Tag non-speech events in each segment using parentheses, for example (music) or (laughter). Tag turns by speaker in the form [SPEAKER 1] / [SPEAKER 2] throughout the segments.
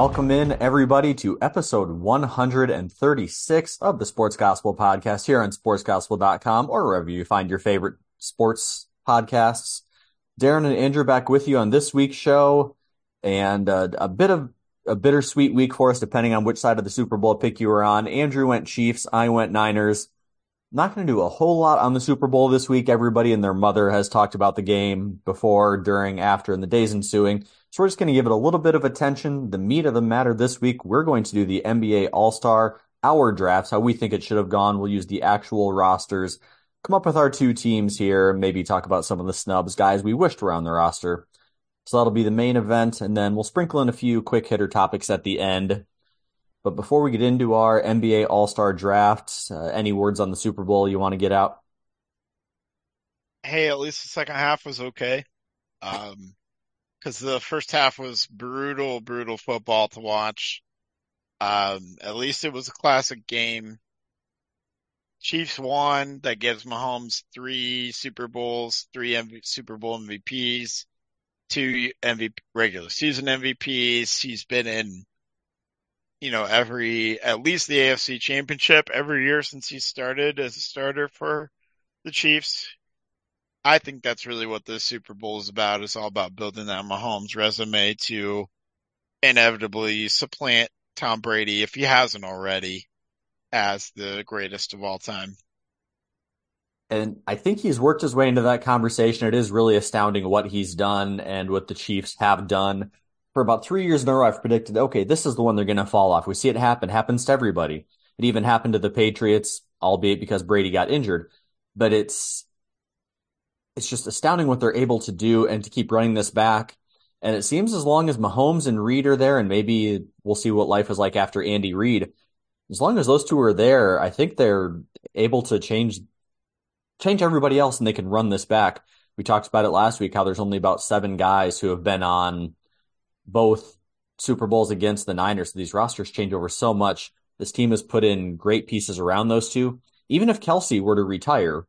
[SPEAKER 1] Welcome in, everybody, to episode 136 of the Sports Gospel Podcast here on sportsgospel.com or wherever you find your favorite sports podcasts. Darren and Andrew back with you on this week's show, and uh, a bit of a bittersweet week for us, depending on which side of the Super Bowl pick you were on. Andrew went Chiefs, I went Niners. Not going to do a whole lot on the Super Bowl this week. Everybody and their mother has talked about the game before, during, after, and the days ensuing. So we're just going to give it a little bit of attention. The meat of the matter this week, we're going to do the NBA All Star Hour drafts, how we think it should have gone. We'll use the actual rosters, come up with our two teams here, maybe talk about some of the snubs, guys we wished were on the roster. So that'll be the main event, and then we'll sprinkle in a few quick hitter topics at the end. But before we get into our NBA All Star draft, uh, any words on the Super Bowl you want to get out?
[SPEAKER 2] Hey, at least the second half was okay. Um, because the first half was brutal, brutal football to watch. Um, at least it was a classic game. Chiefs won. That gives Mahomes three Super Bowls, three MV- Super Bowl MVPs, two MVP regular season MVPs. He's been in, you know, every at least the AFC Championship every year since he started as a starter for the Chiefs. I think that's really what the Super Bowl is about. It's all about building that Mahomes resume to inevitably supplant Tom Brady if he hasn't already as the greatest of all time.
[SPEAKER 1] And I think he's worked his way into that conversation. It is really astounding what he's done and what the Chiefs have done. For about three years in a row, I've predicted, okay, this is the one they're going to fall off. We see it happen. Happens to everybody. It even happened to the Patriots, albeit because Brady got injured. But it's it's just astounding what they're able to do and to keep running this back. And it seems as long as Mahomes and Reid are there, and maybe we'll see what life is like after Andy Reid. As long as those two are there, I think they're able to change change everybody else, and they can run this back. We talked about it last week how there's only about seven guys who have been on both Super Bowls against the Niners. So these rosters change over so much. This team has put in great pieces around those two. Even if Kelce were to retire,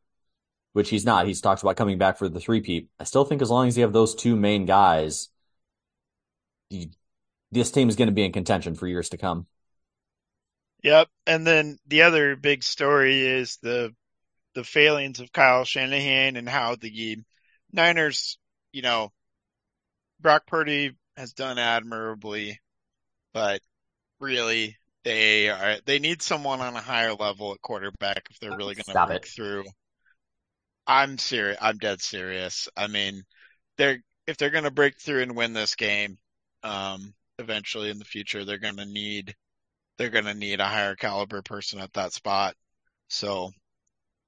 [SPEAKER 1] which he's not. He's talked about coming back for the three peat. I still think as long as you have those two main guys, you, this team is going to be in contention for years to come.
[SPEAKER 2] Yep. And then the other big story is the the failings of Kyle Shanahan and how the Niners, you know, Brock Purdy has done admirably, but really they are they need someone on a higher level at quarterback if they're really going to break it. through. I'm serious. I'm dead serious. I mean, they're if they're going to break through and win this game, um, eventually in the future, they're going to need they're going to need a higher caliber person at that spot. So,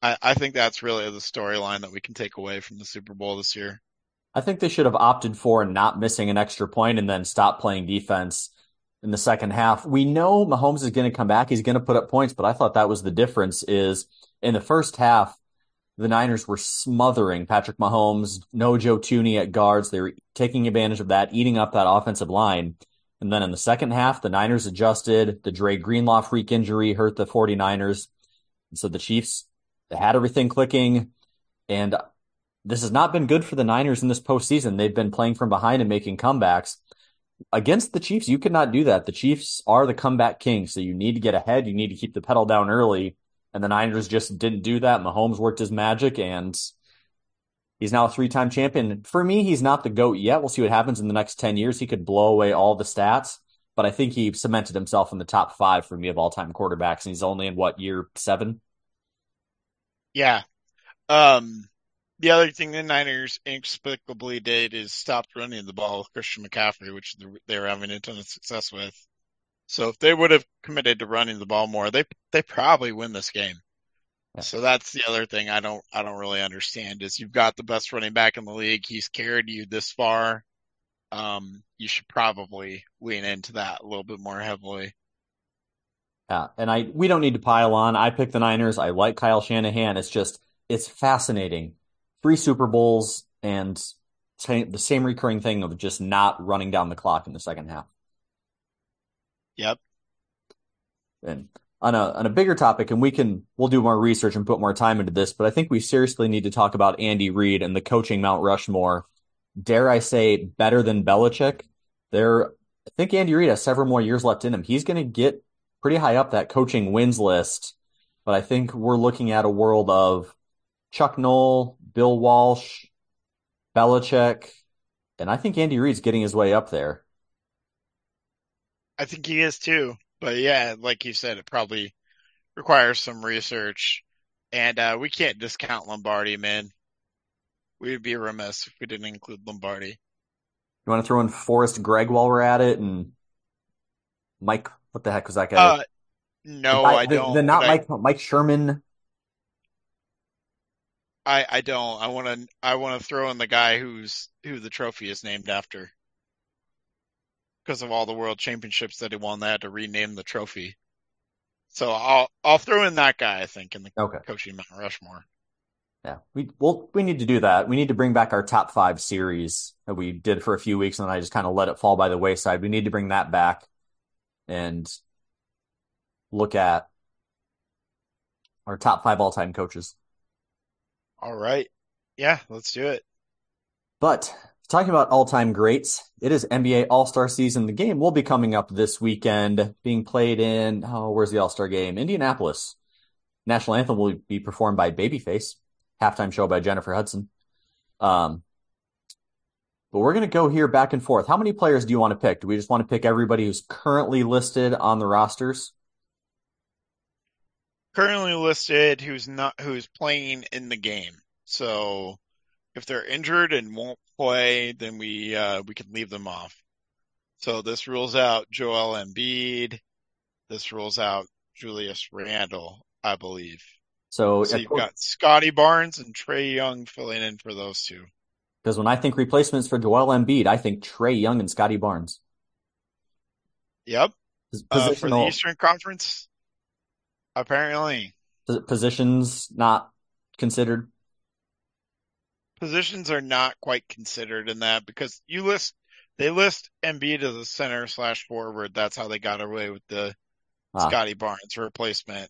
[SPEAKER 2] I, I think that's really the storyline that we can take away from the Super Bowl this year.
[SPEAKER 1] I think they should have opted for not missing an extra point and then stop playing defense in the second half. We know Mahomes is going to come back. He's going to put up points, but I thought that was the difference is in the first half, the Niners were smothering Patrick Mahomes, no Joe Thuney at guards. They were taking advantage of that, eating up that offensive line. And then in the second half, the Niners adjusted. The Dre Greenlaw freak injury hurt the 49ers. And so the Chiefs, had everything clicking. And this has not been good for the Niners in this postseason. They've been playing from behind and making comebacks. Against the Chiefs, you cannot do that. The Chiefs are the comeback king. So you need to get ahead. You need to keep the pedal down early and the Niners just didn't do that. Mahomes worked his magic and he's now a three time champion. For me, he's not the GOAT yet. We'll see what happens in the next 10 years. He could blow away all the stats, but I think he cemented himself in the top five for me of all time quarterbacks. And he's only in what year seven?
[SPEAKER 2] Yeah. Um, the other thing the Niners inexplicably did is stopped running the ball with Christian McCaffrey, which they're having a ton of success with. So if they would have committed to running the ball more, they they probably win this game. Yeah. So that's the other thing I don't I don't really understand is you've got the best running back in the league. He's carried you this far. Um, you should probably lean into that a little bit more heavily.
[SPEAKER 1] Yeah, and I we don't need to pile on. I picked the Niners. I like Kyle Shanahan. It's just it's fascinating. Three Super Bowls and the same recurring thing of just not running down the clock in the second half.
[SPEAKER 2] Yep.
[SPEAKER 1] And on a on a bigger topic, and we can we'll do more research and put more time into this, but I think we seriously need to talk about Andy Reid and the coaching Mount Rushmore. Dare I say better than Belichick? There I think Andy Reid has several more years left in him. He's going to get pretty high up that coaching wins list, but I think we're looking at a world of Chuck Noll, Bill Walsh, Belichick, and I think Andy Reid's getting his way up there.
[SPEAKER 2] I think he is too. But yeah, like you said, it probably requires some research. And uh, we can't discount Lombardi, man. We would be remiss if we didn't include Lombardi.
[SPEAKER 1] You want to throw in Forrest Gregg while we're at it, and Mike? What the heck was that guy?
[SPEAKER 2] Uh, no,
[SPEAKER 1] guy,
[SPEAKER 2] I
[SPEAKER 1] the,
[SPEAKER 2] don't.
[SPEAKER 1] The, not Mike Mike Sherman.
[SPEAKER 2] I, I, I don't. I want to. I want to throw in the guy who's who the trophy is named after. Because of all the world championships that he won, they had to rename the trophy. So I'll I'll throw in that guy. I think in the
[SPEAKER 1] Okay.
[SPEAKER 2] coaching Mount Rushmore.
[SPEAKER 1] Yeah, we well we need to do that. We need to bring back our top five series that we did for a few weeks, and then I just kind of let it fall by the wayside. We need to bring that back and look at our top five all-time coaches.
[SPEAKER 2] All right. Yeah, let's do it.
[SPEAKER 1] But talking about all-time greats, it is NBA All-Star season. The game will be coming up this weekend, being played in oh, where's the All-Star game? Indianapolis. National anthem will be performed by Babyface. Halftime show by Jennifer Hudson. Um, but we're going to go here back and forth. How many players do you want to pick? Do we just want to pick everybody who's currently listed on the rosters?
[SPEAKER 2] Currently listed who's not who's playing in the game. So if they're injured and won't play, then we uh we can leave them off. So this rules out Joel Embiid. This rules out Julius Randle, I believe.
[SPEAKER 1] So,
[SPEAKER 2] So you've got Scottie Barnes and Trae Young filling in for those two.
[SPEAKER 1] because when I think replacements for Joel Embiid, I think Trae Young and Scottie Barnes.
[SPEAKER 2] Yep. Uh, for the Eastern Conference, apparently
[SPEAKER 1] positions not considered.
[SPEAKER 2] Positions are not quite considered in that because you list they list Embiid as a center slash forward. That's how they got away with the
[SPEAKER 1] Ah.
[SPEAKER 2] Scottie Barnes replacement.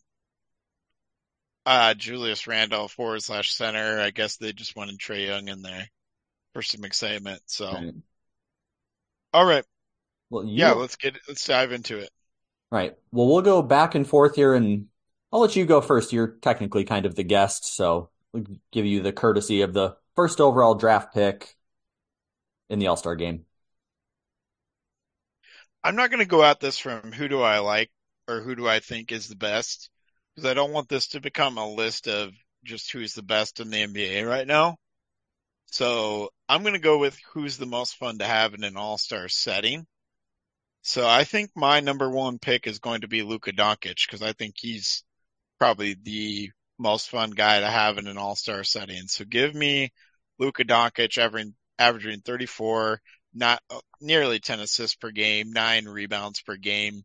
[SPEAKER 2] Uh, Julius Randle forward slash center. I guess they just wanted Trae Young in there for some excitement. So,
[SPEAKER 1] Right.
[SPEAKER 2] all right.
[SPEAKER 1] Well, you,
[SPEAKER 2] Yeah, let's get, let's dive into it.
[SPEAKER 1] right. Well, we'll go back and forth here, and I'll let you go first. You're technically kind of the guest, so we'll give you the courtesy of the first overall draft pick in the All-Star game.
[SPEAKER 2] I'm not going to go at this from who do I like or who do I think is the best because I don't want this to become a list of just who's the best in the NBA right now. So I'm going to go with who's the most fun to have in an all-star setting. So I think my number one pick is going to be Luka Doncic because I think he's probably the most fun guy to have in an all-star setting. So give me Luka Doncic averaging, averaging 34, not uh, nearly 10 assists per game, nine rebounds per game.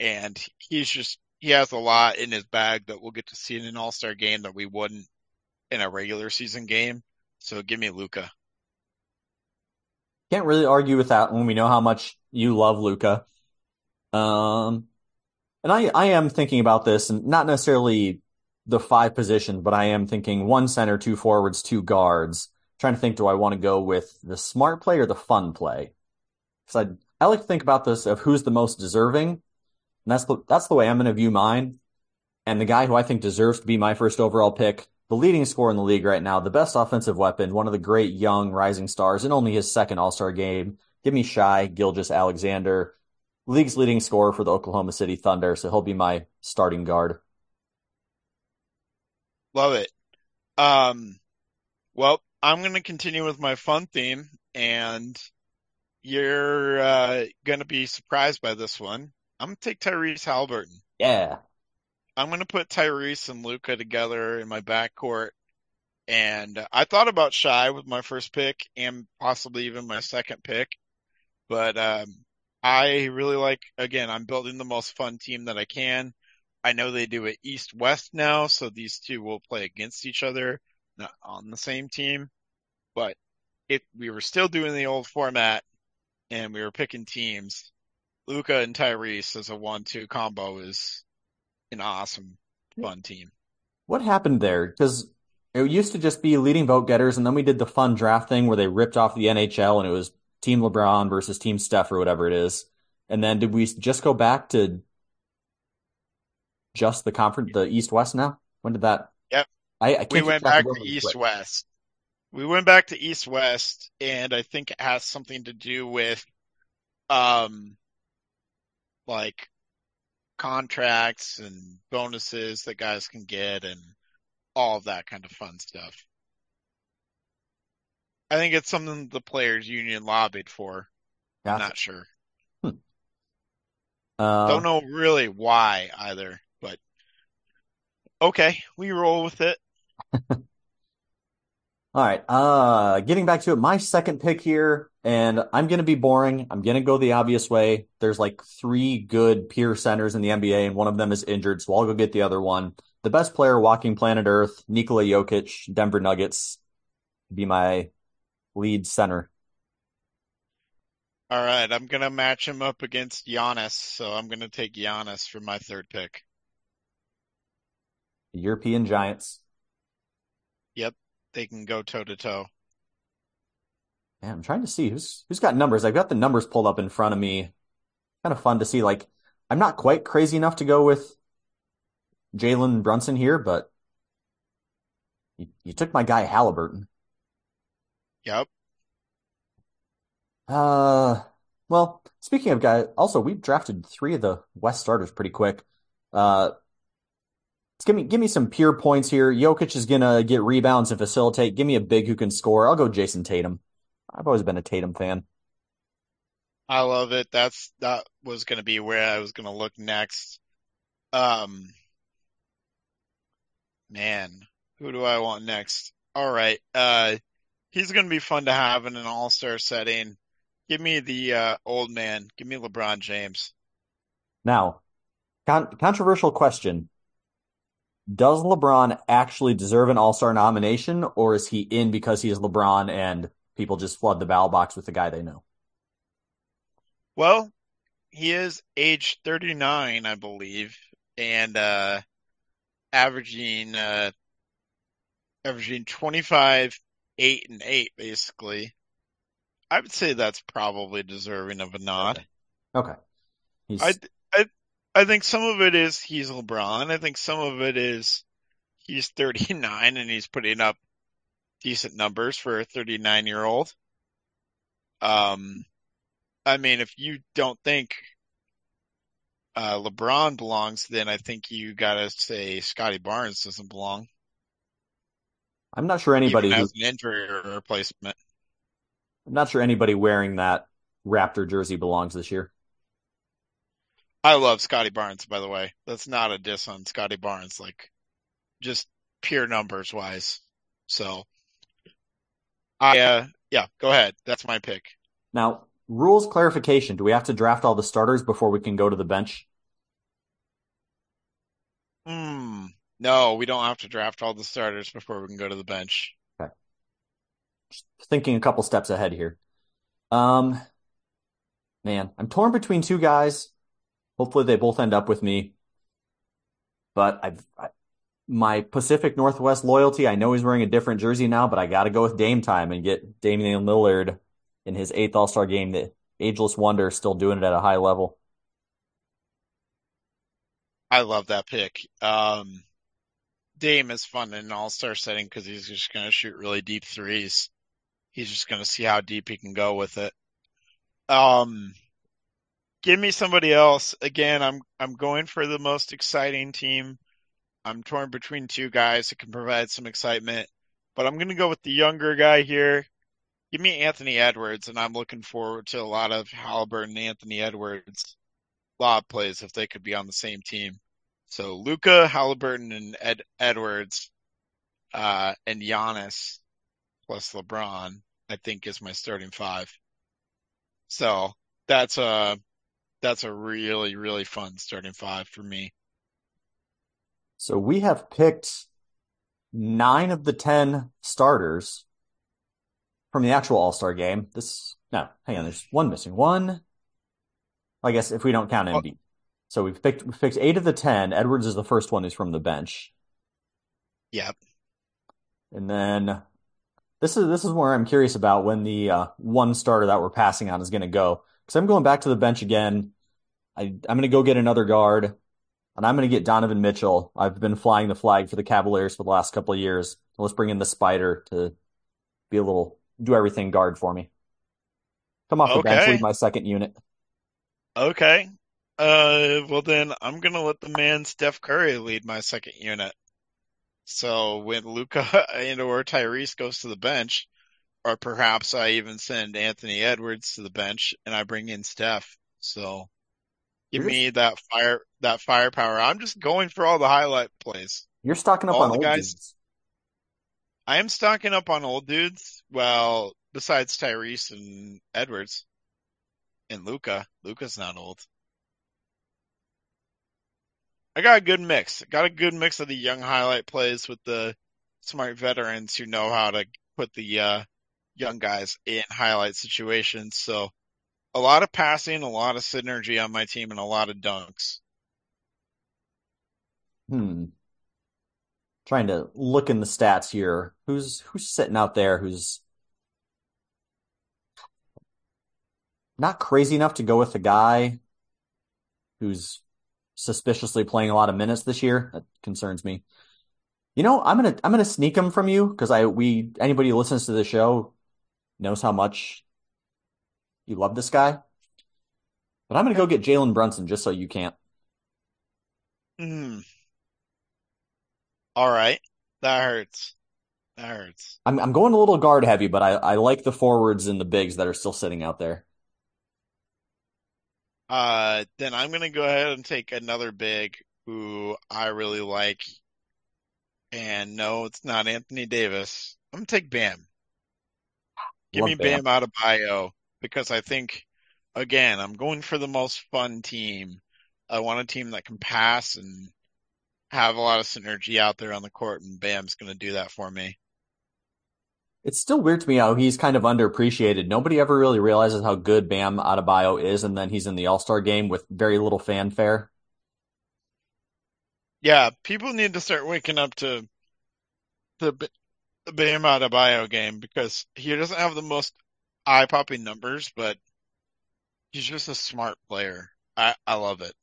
[SPEAKER 2] And he's just, he has a lot in his bag that we'll get to see in an all-star game that we wouldn't in a regular season game. So give me Luka.
[SPEAKER 1] Can't really argue with that when we know how much you love Luka. Um, and I, I am thinking about this, and not necessarily the five positions, but I am thinking one center, two forwards, two guards. trying to think, do I want to go with the smart play or the fun play? Because I, I like to think about this of who's the most deserving, and that's the that's the way I'm going to view mine. And the guy who I think deserves to be my first overall pick, the leading scorer in the league right now, the best offensive weapon, one of the great young rising stars and only his second All-Star game. Give me Shai Gilgeous-Alexander, league's leading scorer for the Oklahoma City Thunder, so he'll be my starting guard.
[SPEAKER 2] Love it. Um, well, I'm going to continue with my fun theme and you're, uh, going to be surprised by this one. I'm going to take Tyrese Halliburton.
[SPEAKER 1] Yeah.
[SPEAKER 2] I'm going to put Tyrese and Luka together in my backcourt. And I thought about Shai with my first pick and possibly even my second pick. But, um, I really like, again, I'm building the most fun team that I can. I know they do it east west now, so these two will play against each other, not on the same team. But if we were still doing the old format and we were picking teams, Luka and Tyrese as a one-two combo is an awesome, fun team.
[SPEAKER 1] What happened there? Because it used to just be leading vote getters, and then we did the fun draft thing where they ripped off the NHL and it was Team LeBron versus Team Steph or whatever it is. And then did we just go back to just the conference, the East West now? When did that?
[SPEAKER 2] Yep.
[SPEAKER 1] I, I
[SPEAKER 2] We went back to East
[SPEAKER 1] switched.
[SPEAKER 2] West. We went back to East West, and I think it has something to do with um like contracts and bonuses that guys can get and all of that kind of fun stuff. I think it's something the players union lobbied for. I'm not sure.
[SPEAKER 1] Uh,
[SPEAKER 2] Don't know really why either, but okay, we roll with it. (laughs)
[SPEAKER 1] All right. Uh, getting back to it, my second pick here, and I'm going to be boring. I'm going to go the obvious way. There's like three good peer centers in the NBA, and one of them is injured, so I'll go get the other one. The best player walking planet Earth, Nikola Jokic, Denver Nuggets, be my lead center.
[SPEAKER 2] All right, I'm gonna match him up against Giannis, so I'm gonna take Giannis for my third pick.
[SPEAKER 1] The European Giants.
[SPEAKER 2] Yep, they can go toe to toe.
[SPEAKER 1] Man, I'm trying to see who's who's got numbers. I've got the numbers pulled up in front of me. Kind of fun to see. Like, I'm not quite crazy enough to go with Jalen Brunson here, but you, you took my guy Halliburton.
[SPEAKER 2] Yep.
[SPEAKER 1] Uh, well, speaking of guys, also we drafted three of the West starters pretty quick. Uh, give me give me some pure points here. Jokic is gonna get rebounds and facilitate. Give me a big who can score. I'll go Jayson Tatum. I've always been a Tatum fan.
[SPEAKER 2] I love it. That's that was gonna be where I was gonna look next. Um, man, who do I want next? All right, uh, he's gonna be fun to have in an all-star setting. Give me the uh, old man. Give me LeBron James.
[SPEAKER 1] Now, con controversial question. Does LeBron actually deserve an All-Star nomination, or is he in because he is LeBron and people just flood the ballot box with the guy they know?
[SPEAKER 2] Well, he is age 39, I believe, and uh averaging uh averaging 25, 8 and 8 basically. I would say that's probably deserving of a nod.
[SPEAKER 1] Okay. He's
[SPEAKER 2] I I think some of it is he's LeBron. I think some of it is he's 39 and he's putting up decent numbers for a 39 year old. Um, I mean, if you don't think uh, LeBron belongs, then I think you gotta say Scottie Barnes doesn't belong,
[SPEAKER 1] I'm not sure anybody
[SPEAKER 2] even
[SPEAKER 1] who
[SPEAKER 2] an injury replacement.
[SPEAKER 1] I'm not sure anybody wearing that Raptor jersey belongs this year.
[SPEAKER 2] I love Scottie Barnes, by the way. That's not a diss on Scottie Barnes, like just pure numbers wise. So, I uh, yeah, go ahead. That's my pick.
[SPEAKER 1] Now, rules clarification. Do we have to draft all the starters before we can go to the bench?
[SPEAKER 2] Hmm. No, we don't have to draft all the starters before we can go to the bench.
[SPEAKER 1] Just thinking a couple steps ahead here. Um, man, I'm torn between two guys. Hopefully they both end up with me. But I've I, my Pacific Northwest loyalty. I know he's wearing a different jersey now, but I got to go with Dame time and get Damian Lillard in his eighth All-Star game. The ageless wonder still doing it at a high level.
[SPEAKER 2] I love that pick. Um, Dame is fun in an all-star setting because he's just going to shoot really deep threes. He's just going to see how deep he can go with it. Um, give me somebody else. Again, I'm I'm going for the most exciting team. I'm torn between two guys that can provide some excitement, but I'm going to go with the younger guy here. Give me Anthony Edwards, and I'm looking forward to a lot of Halliburton and Anthony Edwards lob plays if they could be on the same team. So Luka, Halliburton, and Ed Edwards, uh, and Giannis plus LeBron, I think is my starting five. So that's a that's a really really fun starting five for me.
[SPEAKER 1] So we have picked nine of the 10 starters from the actual All-Star game. This, no, hang on, there's one missing. One, I guess if we don't count
[SPEAKER 2] Oh.
[SPEAKER 1] So we've picked, we've picked eight of the 10. Edwards is the first one who's from the bench.
[SPEAKER 2] Yep.
[SPEAKER 1] And then this is, this is where I'm curious about when the uh, one starter that we're passing on is going to go. Because I'm going back to the bench again. I, I'm going to go get another guard, and I'm going to get Donovan Mitchell. I've been flying the flag for the Cavaliers for the last couple of years. Let's bring in the Spider to be a little do everything guard for me. Come off the bench, lead my second unit.
[SPEAKER 2] Okay. Uh, well then I'm gonna let the man Steph Curry lead my second unit. So when Luka (laughs) and or Tyrese goes to the bench, or perhaps I even send Anthony Edwards to the bench and I bring in Steph. So give
[SPEAKER 1] You're just
[SPEAKER 2] me that fire, that firepower. I'm just going for all the highlight plays.
[SPEAKER 1] you're stocking up
[SPEAKER 2] All
[SPEAKER 1] on
[SPEAKER 2] the
[SPEAKER 1] old
[SPEAKER 2] guys,
[SPEAKER 1] dudes.
[SPEAKER 2] I am stocking up on old dudes. Well, besides Tyrese and Edwards and Luka, Luka's not old. I got a good mix. I got a good mix of the young highlight plays with the smart veterans who know how to put the uh, young guys in highlight situations. So a lot of passing, a lot of synergy on my team, and a lot of dunks.
[SPEAKER 1] Hmm. Trying to look in the stats here. Who's who's sitting out there who's not crazy enough to go with the guy who's suspiciously playing a lot of minutes this year? That concerns me. You know, I'm gonna I'm gonna sneak him from you because I we anybody who listens to the show knows how much you love this guy. But I'm gonna go get Jalen Brunson just so you can't.
[SPEAKER 2] Hmm. All right. That hurts. That hurts.
[SPEAKER 1] I'm I'm going a little guard heavy, but I, I like the forwards and the bigs that are still sitting out there.
[SPEAKER 2] Uh, then I'm gonna go ahead and take another big who I really like. And no, it's not Anthony Davis. I'm gonna take Bam. Give me
[SPEAKER 1] Bam.
[SPEAKER 2] Bam out of bio because I think, again, I'm going for the most fun team. I want a team that can pass and have a lot of synergy out there on the court, and Bam's gonna do that for me.
[SPEAKER 1] It's still weird to me how he's kind of underappreciated. Nobody ever really realizes how good Bam Adebayo is, and then he's in the All-Star game with very little fanfare.
[SPEAKER 2] Yeah, people need to start waking up to the Bam Adebayo game because he doesn't have the most eye-popping numbers, but he's just a smart player. I, I love it.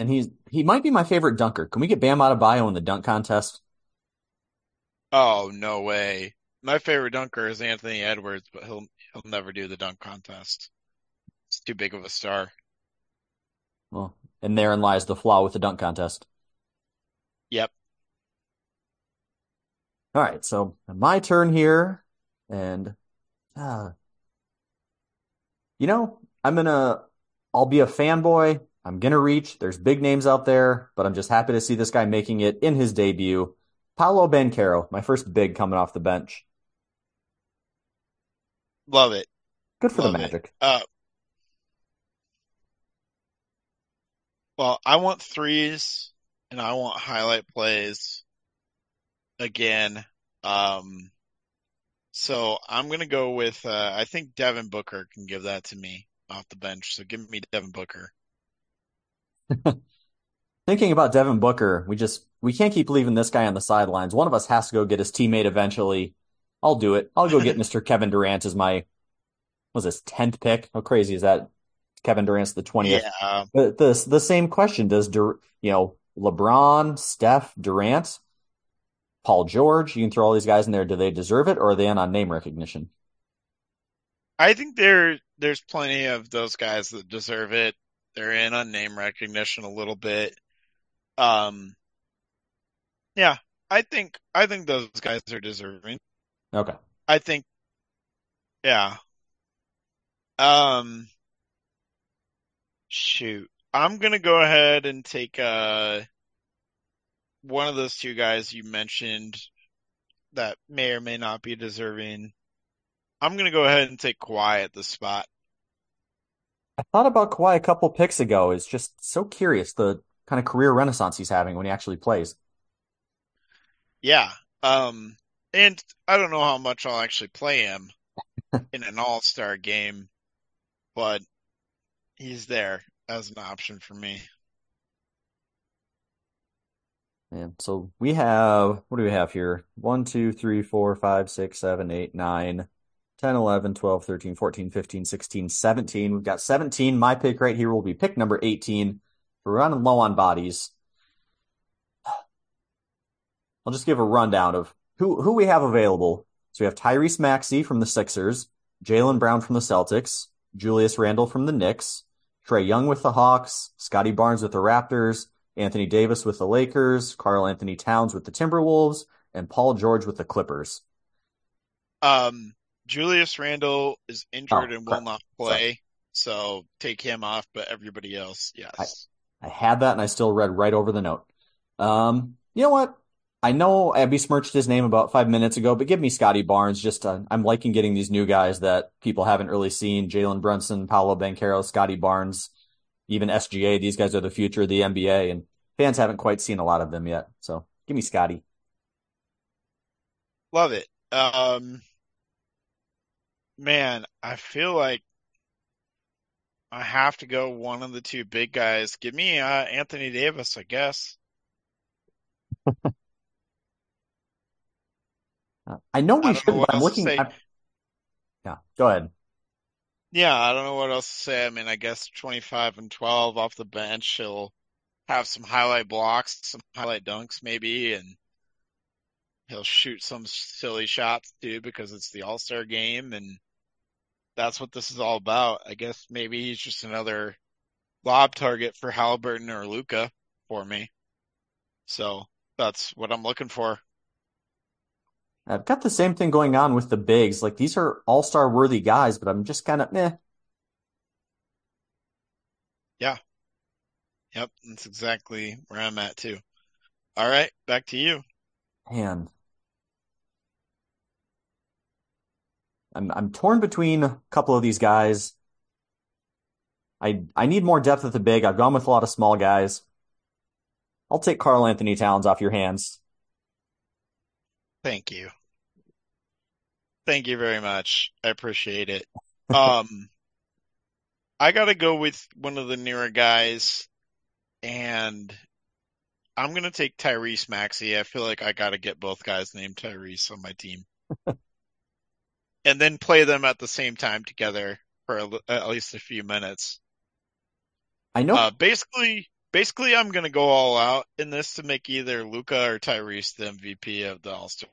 [SPEAKER 1] And he's he might be my favorite dunker. Can we get Bam Adebayo in the dunk contest?
[SPEAKER 2] Oh, no way. My favorite dunker is Anthony Edwards, but he'll he'll never do the dunk contest. He's too big of a star.
[SPEAKER 1] Well, and therein lies the flaw with the dunk contest.
[SPEAKER 2] Yep.
[SPEAKER 1] All right, so my turn here, and uh, you know, I'm gonna I'll be a fanboy. I'm gonna reach. There's big names out there, but I'm just happy to see this guy making it in his debut. Paolo Banchero, my first big coming off the bench.
[SPEAKER 2] Love it.
[SPEAKER 1] Good for the
[SPEAKER 2] Love it.
[SPEAKER 1] Magic.
[SPEAKER 2] Uh, well, I want threes and I want highlight plays again. Um, so I'm gonna go with uh, I think Devin Booker can give that to me off the bench. So give me Devin Booker. (laughs)
[SPEAKER 1] Thinking about Devin Booker, we just we can't keep leaving this guy on the sidelines. One of us has to go get his teammate eventually. I'll do it. I'll go get (laughs) Mr. Kevin Durant as my what was this 10th pick? How crazy is that? Kevin Durant's the 20th.
[SPEAKER 2] Yeah.
[SPEAKER 1] But the the same question does Dur you know LeBron, Steph, Durant, Paul George, you can throw all these guys in there. Do they deserve it or are they in on name recognition?
[SPEAKER 2] I think there there's plenty of those guys that deserve it. They're in on name recognition a little bit. Um, yeah, I think I think those guys are deserving.
[SPEAKER 1] Okay.
[SPEAKER 2] I think, yeah. Um, shoot, I'm gonna go ahead and take uh one of those two guys you mentioned that may or may not be deserving. I'm gonna go ahead and take Kawhi at the spot.
[SPEAKER 1] I thought about Kawhi a couple picks ago. It's just so curious the kind of career renaissance he's having when he actually plays.
[SPEAKER 2] Yeah. Um, and I don't know how much I'll actually play him (laughs) in an all-star game, but he's there as an option for me.
[SPEAKER 1] Yeah. So we have what do we have here? One, two, three, four, five, six, seven, eight, nine. 10, 11, 12, 13, 14, 15, 16, 17. We've got 17. My pick right here will be pick number 18. We're running low on bodies. I'll just give a rundown of who, who we have available. So we have Tyrese Maxey from the Sixers, Jaylen Brown from the Celtics, Julius Randle from the Knicks, Trae Young with the Hawks, Scottie Barnes with the Raptors, Anthony Davis with the Lakers, Karl-Anthony Towns with the Timberwolves, and Paul George with the Clippers.
[SPEAKER 2] Um, Julius Randle is injured oh, and will not play, Sorry. so take him off. But everybody else, yes.
[SPEAKER 1] I, I, had that, and I still read right over the note. Um, you know what? I know I besmirched his name about five minutes ago, but give me Scottie Barnes. Just uh, I'm liking getting these new guys that people haven't really seen: Jalen Brunson, Paolo Banchero, Scottie Barnes, even SGA. These guys are the future of the NBA, and fans haven't quite seen a lot of them yet. So give me Scottie.
[SPEAKER 2] Love it. Um, man, I feel like I have to go one of the two big guys. Give me uh, Anthony Davis, I guess. (laughs)
[SPEAKER 1] I know we I should, know but I'm looking. At... Yeah, go ahead.
[SPEAKER 2] Yeah, I don't know what else to say. I mean, I guess 25 and 12 off the bench. He'll have some highlight blocks, some highlight dunks, maybe, and he'll shoot some silly shots too because it's the All Star game, and that's what this is all about. I guess maybe he's just another lob target for Halliburton or Luka for me. So that's what I'm looking for.
[SPEAKER 1] I've got the same thing going on with the bigs. Like these are all star worthy guys, but I'm just kind of meh.
[SPEAKER 2] Yeah. Yep. That's exactly where I'm at too. All right. Back to you.
[SPEAKER 1] Man. I'm I'm torn between a couple of these guys. I I need more depth at the big. I've gone with a lot of small guys. I'll take Karl-Anthony Towns off your hands.
[SPEAKER 2] Thank you. Thank you very much. I appreciate it. Um, (laughs) I gotta go with one of the newer guys, and I'm gonna take Tyrese Maxey. I feel like I gotta get both guys named Tyrese on my team, (laughs) and then play them at the same time together for a, at least a few minutes.
[SPEAKER 1] I know.
[SPEAKER 2] Uh, basically, basically, I'm gonna go all out in this to make either Luka or Tyrese the MVP of the All Star.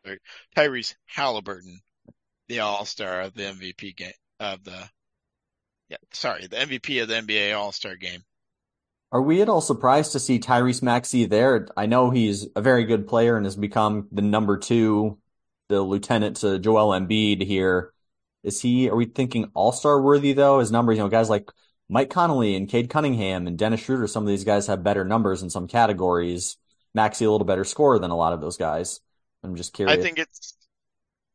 [SPEAKER 2] Tyrese Halliburton the All Star of the MVP game of the yeah, sorry, the MVP of the NBA All Star game.
[SPEAKER 1] Are we at all surprised to see Tyrese Maxey there? I know he's a very good player and has become the number two, the lieutenant to Joel Embiid here. Is he, are we thinking all star worthy though? His numbers, you know, guys like Mike Conley and Cade Cunningham and Dennis Schroeder, some of these guys have better numbers in some categories. Maxey a little better scorer than a lot of those guys. I'm just curious.
[SPEAKER 2] I think it's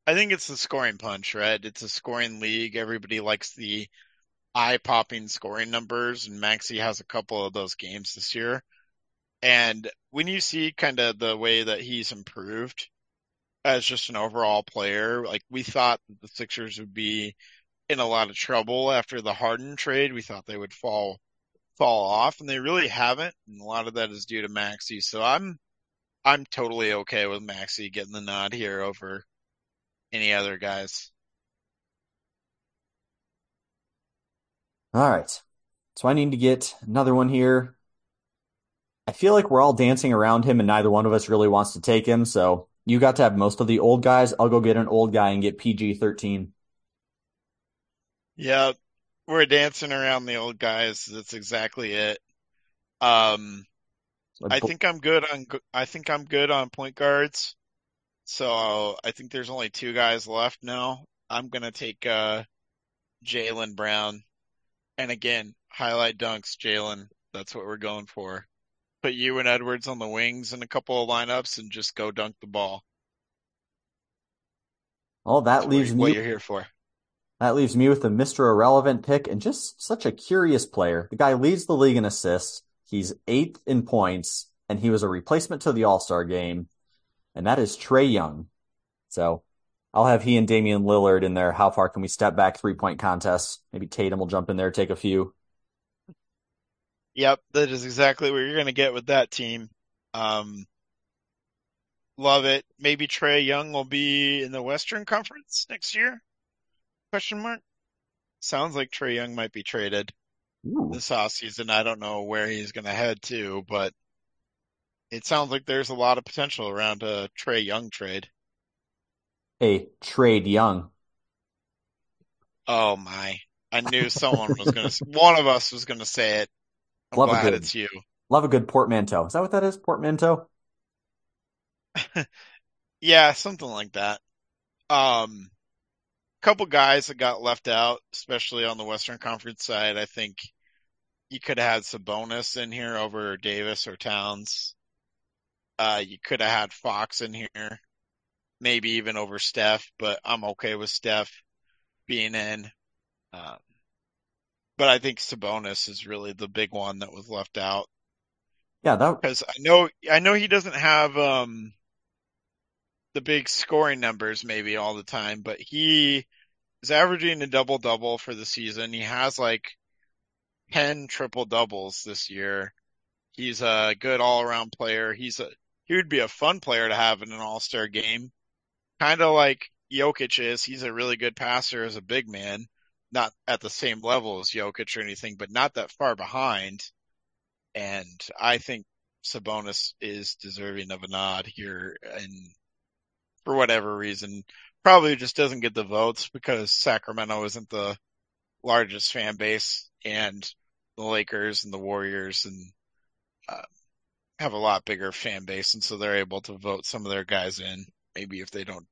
[SPEAKER 2] I think it's the scoring punch, right? It's a scoring league. Everybody likes the eye popping scoring numbers, and Maxey has a couple of those games this year. And when you see kind of the way that he's improved as just an overall player, like we thought the Sixers would be in a lot of trouble after the Harden trade. We thought they would fall fall off, and they really haven't. And a lot of that is due to Maxey. So I'm I'm totally okay with Maxey getting the nod here over any other guys.
[SPEAKER 1] All right. So I need to get another one here. I feel like we're all dancing around him and neither one of us really wants to take him. So you got to have most of the old guys. I'll go get an old guy and get PG 13.
[SPEAKER 2] Yeah, we're dancing around the old guys. That's exactly it. Um, I think I'm good on, I think I'm good on point guards. So I think there's only two guys left now. I'm gonna take uh, Jaylen Brown, and again, highlight dunks, Jaylen. That's what we're going for. Put you and Edwards on the wings in a couple of lineups and just go dunk the ball.
[SPEAKER 1] Oh, that That's leaves
[SPEAKER 2] what,
[SPEAKER 1] me.
[SPEAKER 2] What you're here for.
[SPEAKER 1] That leaves me with the Mr. Irrelevant pick and just such a curious player. The guy leads the league in assists. He's eighth in points, and he was a replacement to the All Star game and that is Trae Young. So I'll have he and Damian Lillard in there. How far can we step back three point contests? Maybe Tatum will jump in there, take a few.
[SPEAKER 2] Yep, that is exactly what you're going to get with that team. Um, love it. Maybe Trae Young will be in the Western Conference next year. Question mark? Sounds like Trae Young might be traded
[SPEAKER 1] Ooh.
[SPEAKER 2] this offseason. I don't know where he's going to head to, but it sounds like there's a lot of potential around a Trae Young trade.
[SPEAKER 1] A trade Young.
[SPEAKER 2] Oh my. I knew (laughs) someone was going to, one of us was going to say it. I'm
[SPEAKER 1] Love a
[SPEAKER 2] glad
[SPEAKER 1] good-
[SPEAKER 2] it's you.
[SPEAKER 1] Love a good portmanteau. Is that what that is? Portmanteau? (laughs)
[SPEAKER 2] Yeah, something like that. Um, couple guys that got left out, especially on the Western Conference side. I think you could have had Sabonis in here over Davis or Towns. Uh, you could have had Fox in here, maybe even over Steph, but I'm okay with Steph being in. Um, but I think Sabonis is really the big one that was left out
[SPEAKER 1] Yeah, that
[SPEAKER 2] because I know I know he doesn't have um the big scoring numbers maybe all the time, but he is averaging a double double for the season. He has like 10 triple doubles this year. He's a good all around player. He's a he would be a fun player to have in an all-star game. Kind of like Jokic is. He's a really good passer as a big man. Not at the same level as Jokic or anything, but not that far behind. And I think Sabonis is deserving of a nod here and for whatever reason, probably just doesn't get the votes because Sacramento isn't the largest fan base and the Lakers and the Warriors and uh, have a lot bigger fan base. And so they're able to vote some of their guys in. Maybe if they don't,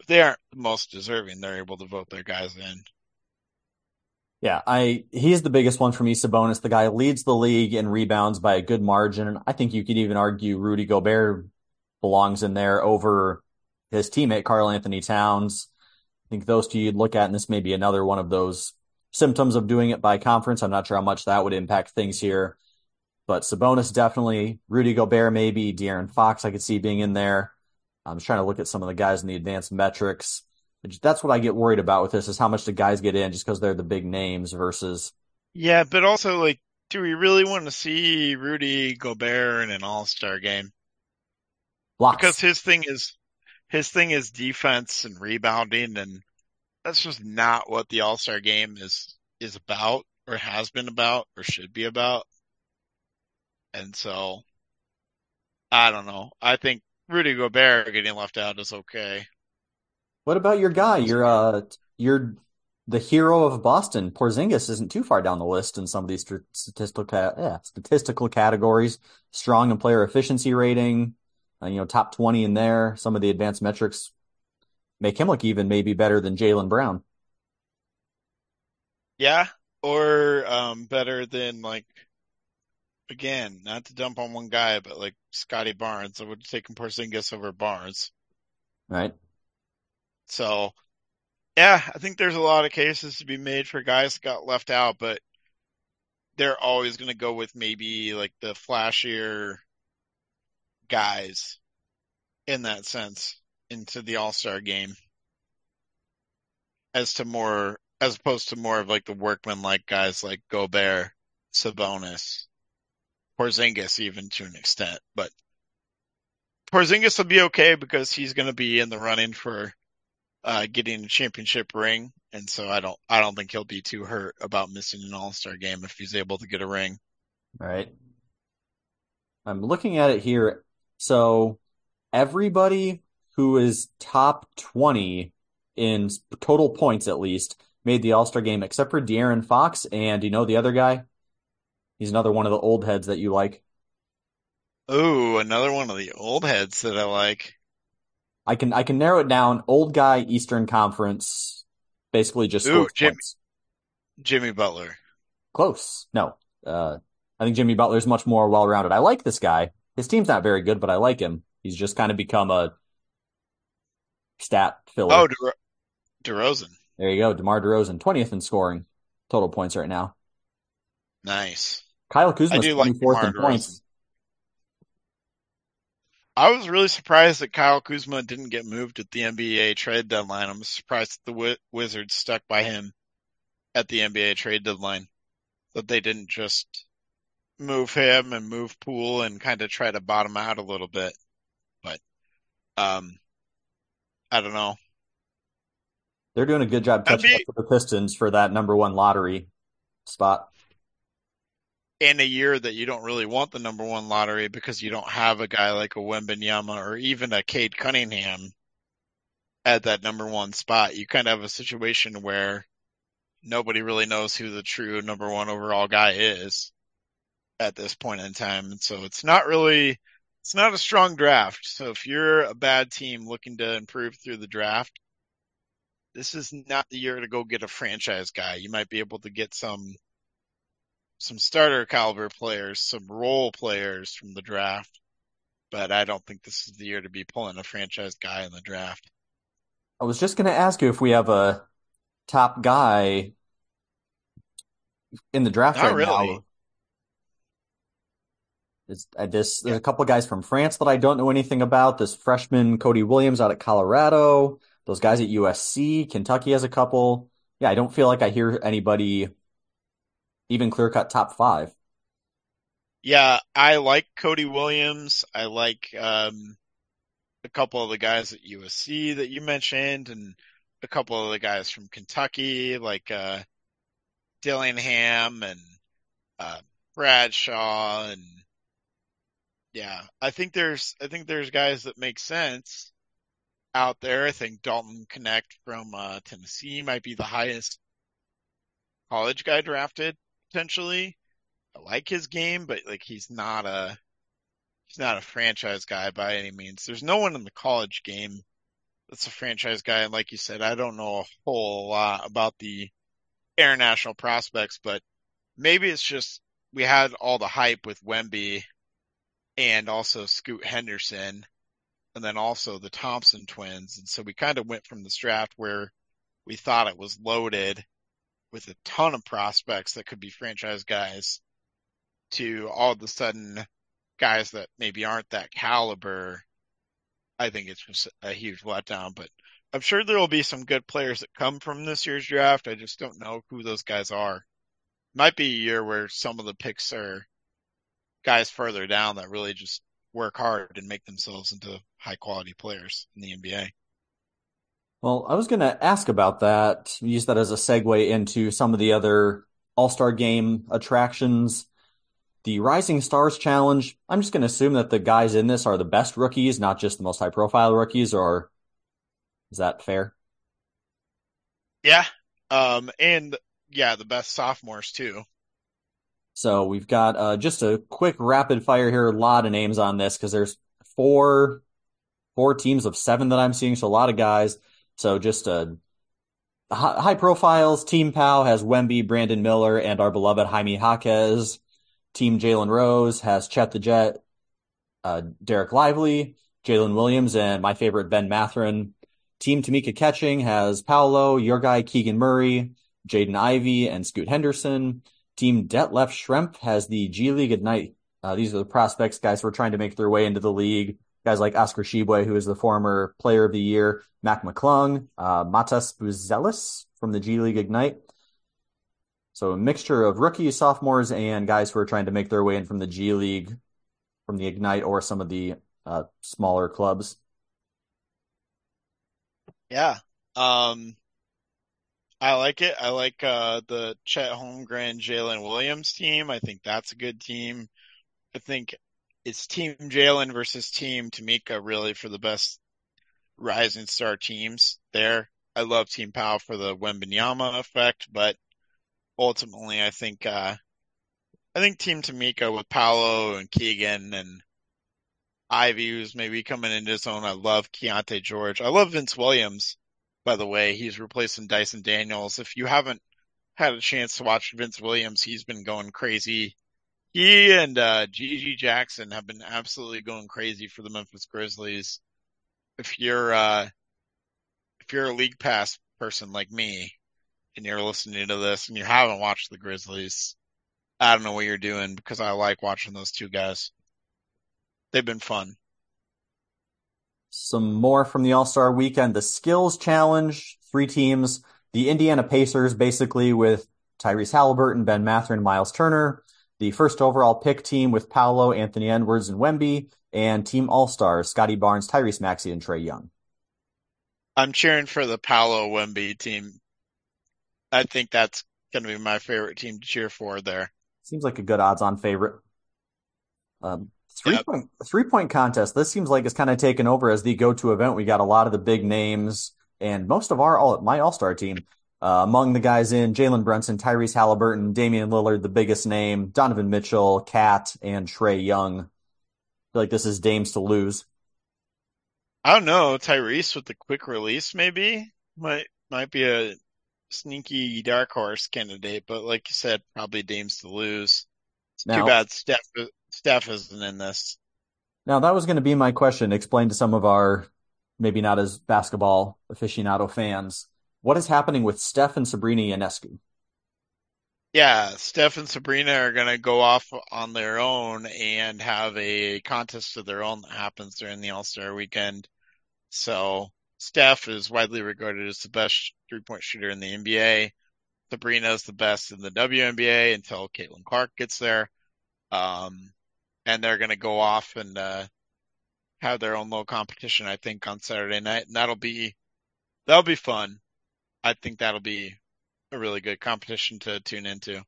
[SPEAKER 2] if they aren't the most deserving, they're able to vote their guys in.
[SPEAKER 1] Yeah, I he's the biggest one for me. Sabonis, the guy leads the league in rebounds by a good margin. I think you could even argue Rudy Gobert belongs in there over his teammate Karl-Anthony Towns. I think those two you'd look at, and this may be another one of those symptoms of doing it by conference. I'm not sure how much that would impact things here, but Sabonis definitely, Rudy Gobert maybe, De'Aaron Fox I could see being in there. I'm just trying to look at some of the guys in the advanced metrics. That's what I get worried about with this is how much the guys get in just because they're the big names versus
[SPEAKER 2] Yeah, but also like, do we really want to see Rudy Gobert in an All-Star game?
[SPEAKER 1] blocks.
[SPEAKER 2] Because his thing is his thing is defense and rebounding and that's just not what the All-Star game is is about or has been about or should be about. And so I don't know. I think Rudy Gobert getting left out is okay.
[SPEAKER 1] What about your guy? Your uh, your the hero of Boston, Porzingis, isn't too far down the list in some of these statistical yeah, statistical categories. Strong in player efficiency rating, uh, you know, top twenty in there. Some of the advanced metrics make him look even maybe better than Jaylen Brown.
[SPEAKER 2] Yeah, or um better than like again, not to dump on one guy, but like Scottie Barnes. I would take Porzingis over Barnes.
[SPEAKER 1] Right?
[SPEAKER 2] So, yeah, I think there's a lot of cases to be made for guys that got left out, but they're always going to go with maybe like the flashier guys in that sense into the All-Star game as to more, as opposed to more of like the workman-like guys like Gobert, Sabonis, Porzingis even to an extent, but Porzingis will be okay because he's going to be in the running for uh, getting a championship ring, and so I don't I don't think he'll be too hurt about missing an All Star game if he's able to get a ring.
[SPEAKER 1] Right. I'm looking at it here. So everybody who is top 20 in total points at least made the All-Star game except for De'Aaron Fox and you know the other guy? He's another one of the old heads that you like.
[SPEAKER 2] Ooh, another one of the old heads that I like.
[SPEAKER 1] I can I can narrow it down. Old guy, Eastern Conference, basically just
[SPEAKER 2] Ooh,
[SPEAKER 1] scores
[SPEAKER 2] Jim-
[SPEAKER 1] points.
[SPEAKER 2] Jimmy Butler.
[SPEAKER 1] Close. No. Uh, I think Jimmy Butler's much more well-rounded. I like this guy. His team's not very good, but I like him. He's just kind of become a stat filler.
[SPEAKER 2] Oh, De- DeRozan.
[SPEAKER 1] There you go. DeMar DeRozan, 20th in scoring total points right now.
[SPEAKER 2] Nice.
[SPEAKER 1] Kyle Kuzma,
[SPEAKER 2] do like
[SPEAKER 1] 24th in points.
[SPEAKER 2] I was really surprised that Kyle Kuzma didn't get moved at the NBA trade deadline. I'm surprised that the Wi- Wizards stuck by him at the NBA trade deadline. That they didn't just move him and move Poole and kind of try to bottom out a little bit. But, um, I don't know.
[SPEAKER 1] They're doing a good job catching be, up with the Pistons for that number one lottery spot.
[SPEAKER 2] In a year that you don't really want the number one lottery because you don't have a guy like a Wembanyama or even a Cade Cunningham at that number one spot. You kind of have a situation where nobody really knows who the true number one overall guy is at this point in time. And so it's not really, it's not a strong draft. So if you're a bad team looking to improve through the draft, this is not the year to go get a franchise guy. You might be able to get some, some starter caliber players, some role players from the draft, but I don't think this is the year to be pulling a franchise guy in the draft.
[SPEAKER 1] I was just going to ask you if we have a top guy in the draft
[SPEAKER 2] Not
[SPEAKER 1] right
[SPEAKER 2] really.
[SPEAKER 1] now. It's, uh, this, there's a couple guys from France that I don't know anything about. This freshman Cody Williams out of Colorado. Those guys at USC, Kentucky has a couple. Yeah, I don't feel like I hear anybody even clear cut top five.
[SPEAKER 2] Yeah, I like Cody Williams. I like um, a couple of the guys at USC that you mentioned, and a couple of the guys from Kentucky, like uh, Dillingham and uh, Bradshaw, and yeah, I think there's I think there's guys that make sense out there. I think Dalton Knecht from uh, Tennessee might be the highest college guy drafted potentially. I like his game, but like he's not a he's not a franchise guy by any means. There's no one in the college game that's a franchise guy, and like you said, I don't know a whole lot about the international prospects, but maybe it's just we had all the hype with Wemby and also Scoot Henderson and then also the Thompson twins. And so we kind of went from this draft where we thought it was loaded with a ton of prospects that could be franchise guys to all of a sudden guys that maybe aren't that caliber. I think it's just a huge letdown, but I'm sure there will be some good players that come from this year's draft. I just don't know who those guys are. Might be a year where some of the picks are guys further down that really just work hard and make themselves into high quality players in the NBA.
[SPEAKER 1] Well, I was going to ask about that, use that as a segue into some of the other All Star game attractions. The Rising Stars Challenge, I'm just going to assume that the guys in this are the best rookies, not just the most high profile rookies, or is that fair?
[SPEAKER 2] Yeah. Um, and yeah, the best sophomores too.
[SPEAKER 1] So we've got uh, just a quick rapid fire here. A lot of names on this because there's four four teams of seven that I'm seeing, so a lot of guys. So just uh, high profiles. Team Pau has Wemby, Brandon Miller, and our beloved Jaime Jaquez. Team Jalen Rose has Chet the Jet, uh, Dereck Lively, Jalen Williams, and my favorite Ben Mathurin. Team Tamika Catching has Paolo, your guy Keegan Murray, Jaden Ivey, and Scoot Henderson. Team Detlef Schrempf has the G League Ignite. Uh, these are the prospects, guys who are trying to make their way into the league. Guys like Oscar Tshiebwe, who is the former player of the year, Mac McClung, uh, Matas Buzelis from the G League Ignite. So a mixture of rookies, sophomores, and guys who are trying to make their way in from the G League, from the Ignite, or some of the uh, smaller clubs.
[SPEAKER 2] Yeah. Um, I like it. I like uh, the Chet Holmgren, Jalen Williams team. I think that's a good team. I think it's Team Jalen versus Team Tamika really for the best rising star teams there. I love Team Pau for the Wembanyama effect, but ultimately I think uh, I think Team Tamika with Paolo and Keegan and Ivey who's maybe coming into his own. I love Keyonte George. I love Vince Williams by the way. He's replacing Dyson Daniels. If you haven't had a chance to watch Vince Williams, he's been going crazy. He and uh, GG Jackson have been absolutely going crazy for the Memphis Grizzlies. If you're uh, if you're a league pass person like me and you're listening to this and you haven't watched the Grizzlies, I don't know what you're doing because I like watching those two guys. They've been fun.
[SPEAKER 1] Some more from the All Star weekend. The Skills Challenge, three teams. The Indiana Pacers, basically with Tyrese Halliburton, Ben Mathurin, Miles Turner. The first overall pick team with Paolo, Anthony Edwards, and Wemby. And Team All Stars, Scottie Barnes, Tyrese Maxey, and Trae Young.
[SPEAKER 2] I'm cheering for the Paolo Wemby team. I think that's going to be my favorite team to cheer for there.
[SPEAKER 1] Seems like a good odds-on favorite. Um, three yep. point three point contest. This seems like it's kind of taken over as the go-to event. We got a lot of the big names and most of our all my all-star team. Uh, among the guys in Jalen Brunson, Tyrese Halliburton, Damian Lillard, the biggest name, Donovan Mitchell, KAT, and Trae Young. I feel like this is Dames to lose.
[SPEAKER 2] I don't know. Tyrese with the quick release maybe might might be a sneaky dark horse candidate, but like you said, probably Dames to lose. It's now, too bad Steph Steph isn't in this.
[SPEAKER 1] Now that was going to be my question. Explain to some of our maybe not as basketball aficionado fans what is happening with Steph and Sabrina Ionescu.
[SPEAKER 2] Yeah, Steph and Sabrina are going to go off on their own and have a contest of their own that happens during the All Star weekend. So Steph is widely regarded as the best three point shooter in the NBA. Sabrina is the best in the WNBA until Caitlin Clark gets there. Um, and they're going to go off and, uh, have their own little competition, I think, on Saturday night. And that'll be, that'll be fun. I think that'll be a really good competition to tune into.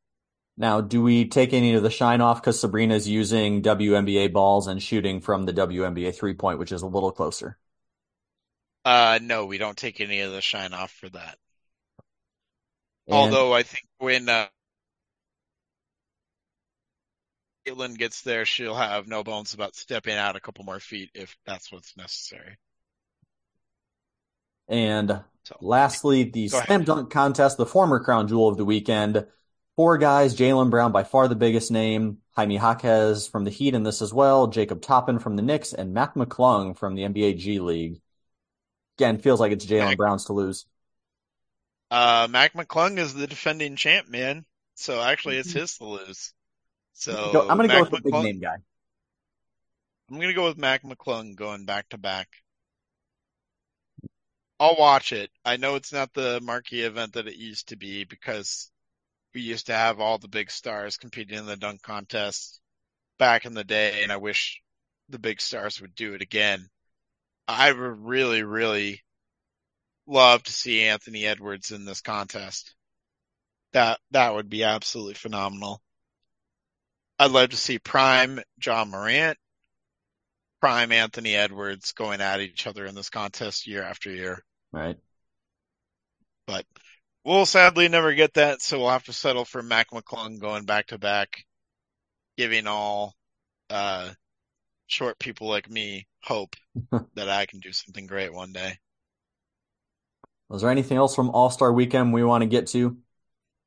[SPEAKER 1] Now, do we take any of the shine off because Sabrina's using WNBA balls and shooting from the WNBA three point, which is a little closer?
[SPEAKER 2] Uh, no, we don't take any of the shine off for that. And... Although I think when uh, Caitlin gets there, she'll have no bones about stepping out a couple more feet if that's what's necessary.
[SPEAKER 1] And so, lastly, the slam dunk contest, the former crown jewel of the weekend. Four guys, Jaylen Brown by far the biggest name, Jaime Jaquez from the Heat in this as well, Jacob Toppin from the Knicks, and Mac McClung from the NBA G League. Again, feels like it's Jaylen Brown's to lose.
[SPEAKER 2] Uh, Mac McClung is the defending champ, man. So actually, it's his to lose. So
[SPEAKER 1] I'm going to go with the big name guy.
[SPEAKER 2] I'm going to go with Mac McClung going back to back. I'll watch it. I know it's not the marquee event that it used to be because we used to have all the big stars competing in the dunk contest back in the day, and I wish the big stars would do it again. I would really, really love to see Anthony Edwards in this contest. That that would be absolutely phenomenal. I'd love to see Prime Ja Morant, Prime Anthony Edwards going at each other in this contest year after year.
[SPEAKER 1] Right.
[SPEAKER 2] But we'll sadly never get that, so we'll have to settle for Mac McClung going back to back, giving all uh, short people like me hope (laughs) that I can do something great one day.
[SPEAKER 1] Was there anything else from All Star Weekend we want to get to?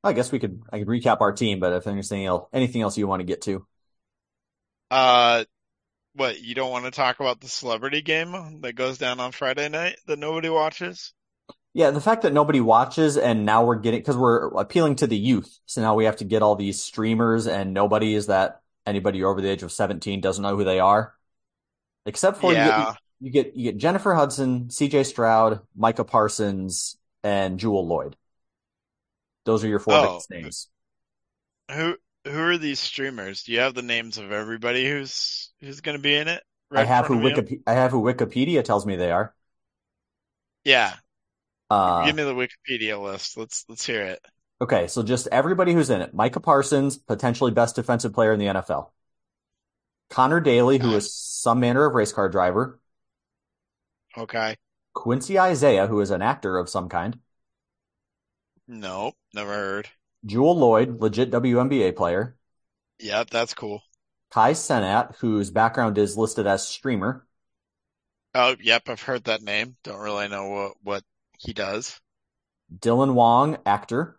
[SPEAKER 1] I guess we could I could recap our team, but if there's anything else, anything else you want to get to?
[SPEAKER 2] Uh, what you don't want to talk about the celebrity game that goes down on Friday night that nobody watches?
[SPEAKER 1] Yeah, the fact that nobody watches and now we're getting because we're appealing to the youth, so now we have to get all these streamers and nobody is that anybody over the age of seventeen doesn't know who they are, except for yeah. you, get, you get you get Jennifer Hudson, C.J. Stroud, Micah Parsons, and Jewell Loyd. Those are your four oh, biggest names.
[SPEAKER 2] Who who are these streamers? Do you have the names of everybody who's who's going to be in it?
[SPEAKER 1] Right I have who Wikipedia. I have who Wikipedia tells me they are.
[SPEAKER 2] Yeah.
[SPEAKER 1] Uh,
[SPEAKER 2] Give me the Wikipedia list. Let's let's hear it.
[SPEAKER 1] Okay, so just everybody who's in it: Micah Parsons, potentially best defensive player in the NFL. Connor Daly, who is some manner of race car driver.
[SPEAKER 2] Okay.
[SPEAKER 1] Quincy Isaiah, who is an actor of some kind.
[SPEAKER 2] Nope, never heard.
[SPEAKER 1] Jewell Loyd, legit WNBA player.
[SPEAKER 2] Yep, that's cool.
[SPEAKER 1] Kai Cenat, whose background is listed as streamer.
[SPEAKER 2] Oh, yep, I've heard that name. Don't really know what, what he does.
[SPEAKER 1] Dylan Wang, actor.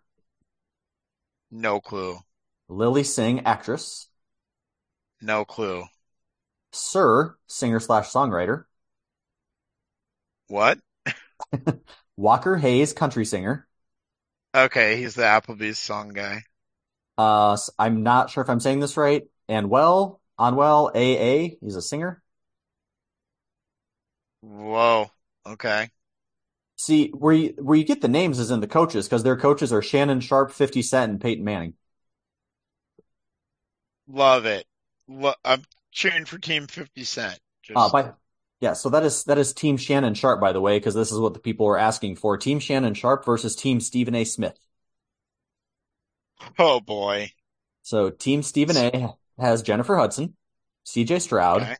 [SPEAKER 2] No clue.
[SPEAKER 1] Lilly Singh, actress.
[SPEAKER 2] No clue.
[SPEAKER 1] Sir, singer slash songwriter.
[SPEAKER 2] What? (laughs)
[SPEAKER 1] Walker Hayes, country singer.
[SPEAKER 2] Okay, he's the Applebee's song guy.
[SPEAKER 1] Uh, I'm not sure if I'm saying this right. And well, Anuel AA, he's a singer.
[SPEAKER 2] Whoa. Okay.
[SPEAKER 1] See, where you where you get the names is in the coaches because their coaches are Shannon Sharpe, Fifty Cent, and Peyton Manning.
[SPEAKER 2] Love it. Lo- I'm cheering for Team Fifty Cent.
[SPEAKER 1] Just... Uh, by Yeah, so that is that is Team Shannon Sharpe, by the way, because this is what the people were asking for. Team Shannon Sharpe versus Team Stephen A. Smith.
[SPEAKER 2] Oh boy.
[SPEAKER 1] So Team Stephen A. has Jennifer Hudson, C.J. Stroud,
[SPEAKER 2] Okay.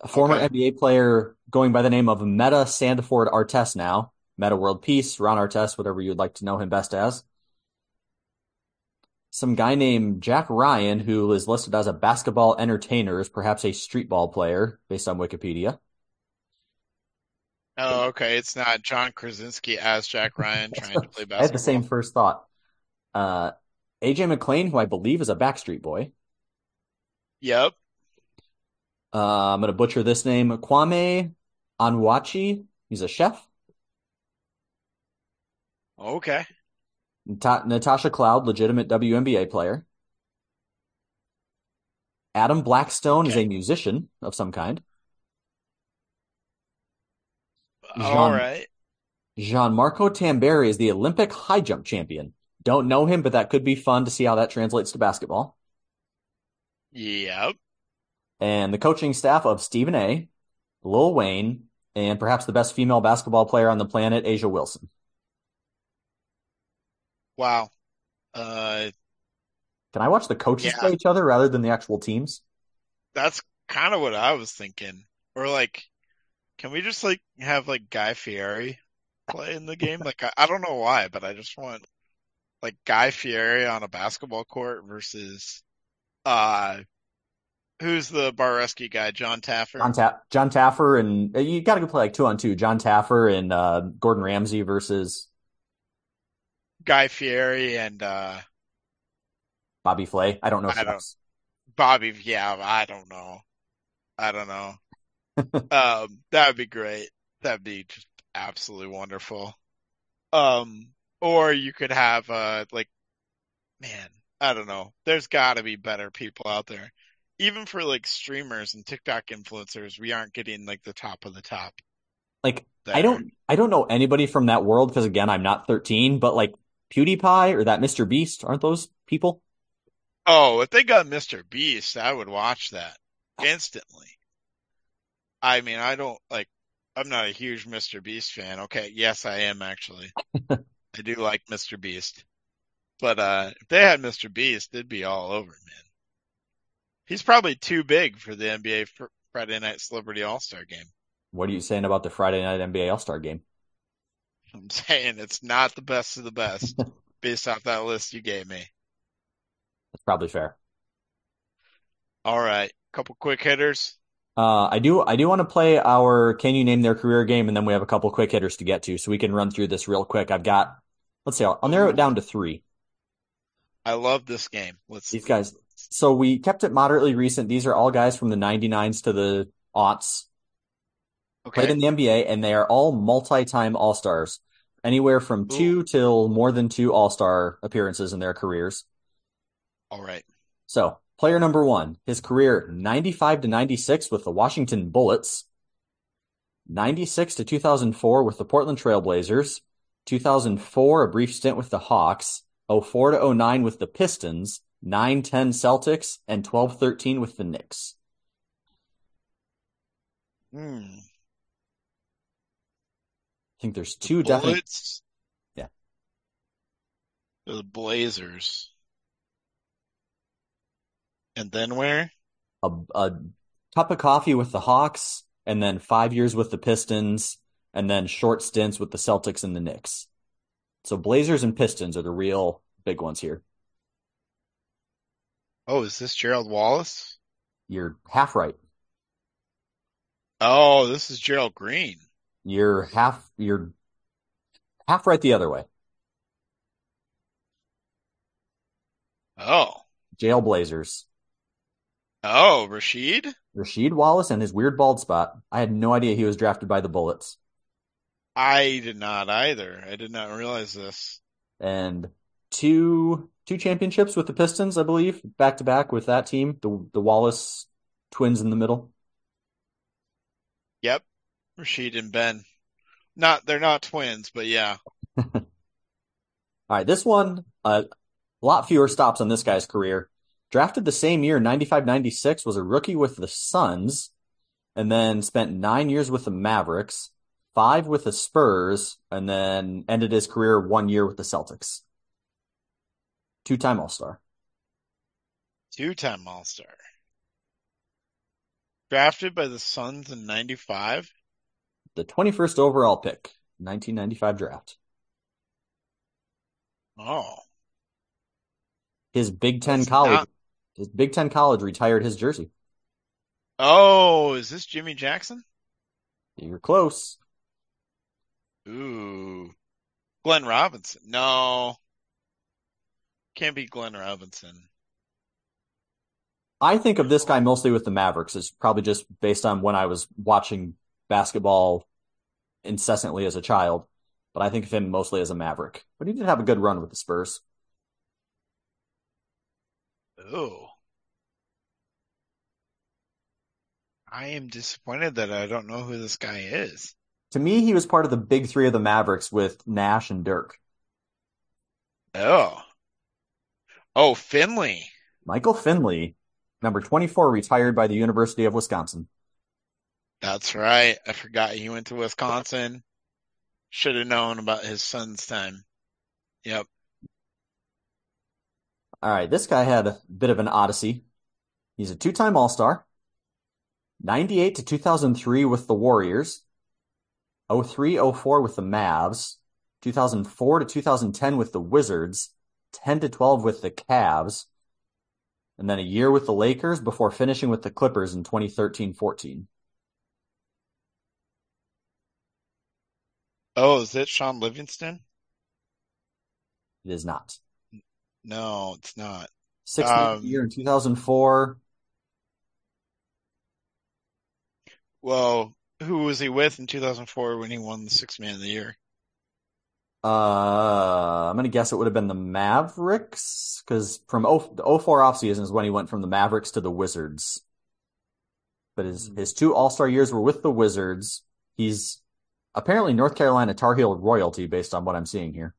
[SPEAKER 1] a former
[SPEAKER 2] Okay.
[SPEAKER 1] NBA player going by the name of Metta Sandiford-Artest now, Metta World Peace, Ron Artest, whatever you'd like to know him best as. Some guy named Jack Ryan, who is listed as a basketball entertainer, is perhaps a street ball player based on Wikipedia.
[SPEAKER 2] Oh, okay. It's not John Krasinski as Jack Ryan (laughs) trying to play basketball.
[SPEAKER 1] I had the same first thought. Uh, AJ McLean, who I believe is a Backstreet Boy.
[SPEAKER 2] Yep.
[SPEAKER 1] Uh, I'm going to butcher this name. Kwame Onwuachi. He's a chef.
[SPEAKER 2] Okay.
[SPEAKER 1] Nata- Natasha Cloud, legitimate WNBA player. Adam Blackstone is a musician of some kind.
[SPEAKER 2] All
[SPEAKER 1] Jean-
[SPEAKER 2] right.
[SPEAKER 1] Gianmarco Tamberi is the Olympic high jump champion. Don't know him, but that could be fun to see how that translates to basketball.
[SPEAKER 2] Yep.
[SPEAKER 1] And the coaching staff of Stephen A., Lil Wayne, and perhaps the best female basketball player on the planet, A'ja Wilson.
[SPEAKER 2] Wow. Uh,
[SPEAKER 1] Can I watch the coaches
[SPEAKER 2] Yeah.
[SPEAKER 1] play each other rather than the actual teams?
[SPEAKER 2] that's kind of what I was thinking. Or like, can we just like have like Guy Fieri play in the game? (laughs) Like, I, I don't know why, but I just want like Guy Fieri on a basketball court versus, uh, who's the bar rescue guy? Jon Taffer?
[SPEAKER 1] John, Ta- Jon Taffer and uh, you got to go play like two on two. Jon Taffer and uh, Gordon Ramsay versus
[SPEAKER 2] Guy Fieri and, uh,
[SPEAKER 1] Bobby Flay. I don't know.
[SPEAKER 2] I don't- Bobby. Yeah, I don't know. I don't know. (laughs) um, that would be great. That'd be just absolutely wonderful. Um, or you could have, uh, like, man, I don't know. There's gotta be better people out there. Even for like streamers and TikTok influencers, we aren't getting like the top of the top.
[SPEAKER 1] Like
[SPEAKER 2] There.
[SPEAKER 1] I don't I don't know anybody from that world because again I'm not 13, but like PewDiePie or that Mr. Beast, aren't those people?
[SPEAKER 2] Oh, if they got Mr. Beast, I would watch that instantly. I mean, I don't like, I'm not a huge Mr. Beast fan. Okay. Yes, I am actually. (laughs) I do like Mr. Beast. But, uh, if they had Mr. Beast, it'd be all over, man. He's probably too big for the NBA fr- Friday Night Celebrity All-Star game.
[SPEAKER 1] What are you saying about the Friday Night NBA All-Star game?
[SPEAKER 2] I'm (laughs) saying it's not the best of the best (laughs) based off that list you gave me.
[SPEAKER 1] That's probably fair.
[SPEAKER 2] All right. Couple quick hitters.
[SPEAKER 1] Uh, I do I do want to play our Can You Name Their Career game, and then we have a couple quick hitters to get to, so we can run through this real quick. I've got let's see, I'll, I'll narrow it down to three.
[SPEAKER 2] I love this game. Let's
[SPEAKER 1] These guys. So we kept it moderately recent. These are all guys from the 99s to the aughts. played in the NBA, and they are all multi-time All-Stars, anywhere from two till more than two All-Star appearances in their careers.
[SPEAKER 2] All right.
[SPEAKER 1] So, player number one, his career 95 to 96 with the Washington Bullets, 96 to 2004 with the Portland Trailblazers, 2004 a brief stint with the Hawks, 04 to 09 with the Pistons, 9-10 Celtics, and 12-13 with the Knicks.
[SPEAKER 2] Hmm.
[SPEAKER 1] I think there's two definite.
[SPEAKER 2] Bullets.
[SPEAKER 1] Yeah.
[SPEAKER 2] The Blazers. And then where?
[SPEAKER 1] a, a cup of coffee with the Hawks, and then five years with the Pistons, and then short stints with the Celtics and the Knicks. So Blazers and Pistons are the real big ones here.
[SPEAKER 2] Oh, is this Gerald Wallace?
[SPEAKER 1] You're half right.
[SPEAKER 2] Oh, this is Gerald Green.
[SPEAKER 1] You're half you're half right the other way.
[SPEAKER 2] Oh.
[SPEAKER 1] Jail Blazers.
[SPEAKER 2] Oh, Rashid?
[SPEAKER 1] Rasheed Wallace and his weird bald spot. I had no idea he was drafted by the Bullets.
[SPEAKER 2] I did not either. I did not realize this.
[SPEAKER 1] And two two championships with the Pistons, I believe, back to back with that team. The the Wallace twins in the middle.
[SPEAKER 2] Yep. Rasheed and Ben. Not, they're not twins, but yeah. (laughs)
[SPEAKER 1] All right, this one, uh, a lot fewer stops on this guy's career. Drafted the same year, 95 96, was a rookie with the Suns. and then spent nine years with the Mavericks, five with the Spurs, and then ended his career one year with the Celtics. Two time All Star.
[SPEAKER 2] Two time All Star. Drafted by the Suns in 95.
[SPEAKER 1] The 21st overall pick, 1995 draft.
[SPEAKER 2] Oh.
[SPEAKER 1] His Big Ten
[SPEAKER 2] That's
[SPEAKER 1] college,
[SPEAKER 2] not-
[SPEAKER 1] his Big Ten college retired his jersey.
[SPEAKER 2] Oh, is this Jimmy Jackson?
[SPEAKER 1] You're close.
[SPEAKER 2] Ooh. Glenn Robinson. No. Can't be Glenn Robinson.
[SPEAKER 1] I think of this guy mostly with the Mavericks. It's probably just based on when I was watching basketball incessantly as a child, but I think of him mostly as a Maverick. But he did have a good run with the Spurs.
[SPEAKER 2] Oh. I am disappointed that I don't know who this guy is.
[SPEAKER 1] To me, he was part of the big three of the Mavericks with Nash and Dirk.
[SPEAKER 2] Oh. Oh, Finley.
[SPEAKER 1] Michael Finley, number 24, retired by the University of Wisconsin.
[SPEAKER 2] That's right. I forgot he went to Wisconsin. Should have known about his son's time. Yep.
[SPEAKER 1] All right, this guy had a bit of an odyssey. He's a two-time All-Star. 98 to 2003 with the Warriors. 03 04 with the Mavs. 2004 to 2010 with the Wizards. 10 to 12 with the Cavs. And then a year with the Lakers before finishing with the Clippers in 2013 14.
[SPEAKER 2] Oh, is it Shaun Livingston?
[SPEAKER 1] It is not.
[SPEAKER 2] No, it's not.
[SPEAKER 1] Sixth man of
[SPEAKER 2] Um,
[SPEAKER 1] the year in 2004.
[SPEAKER 2] Well, who was he with in 2004 when he won the Sixth Man of the Year?
[SPEAKER 1] Uh, I'm gonna guess it would have been the Mavericks because from 0, the 04 offseason is when he went from the Mavericks to the Wizards. But his his two All-Star years were with the Wizards. He's apparently North Carolina Tar Heel royalty based on what I'm seeing here.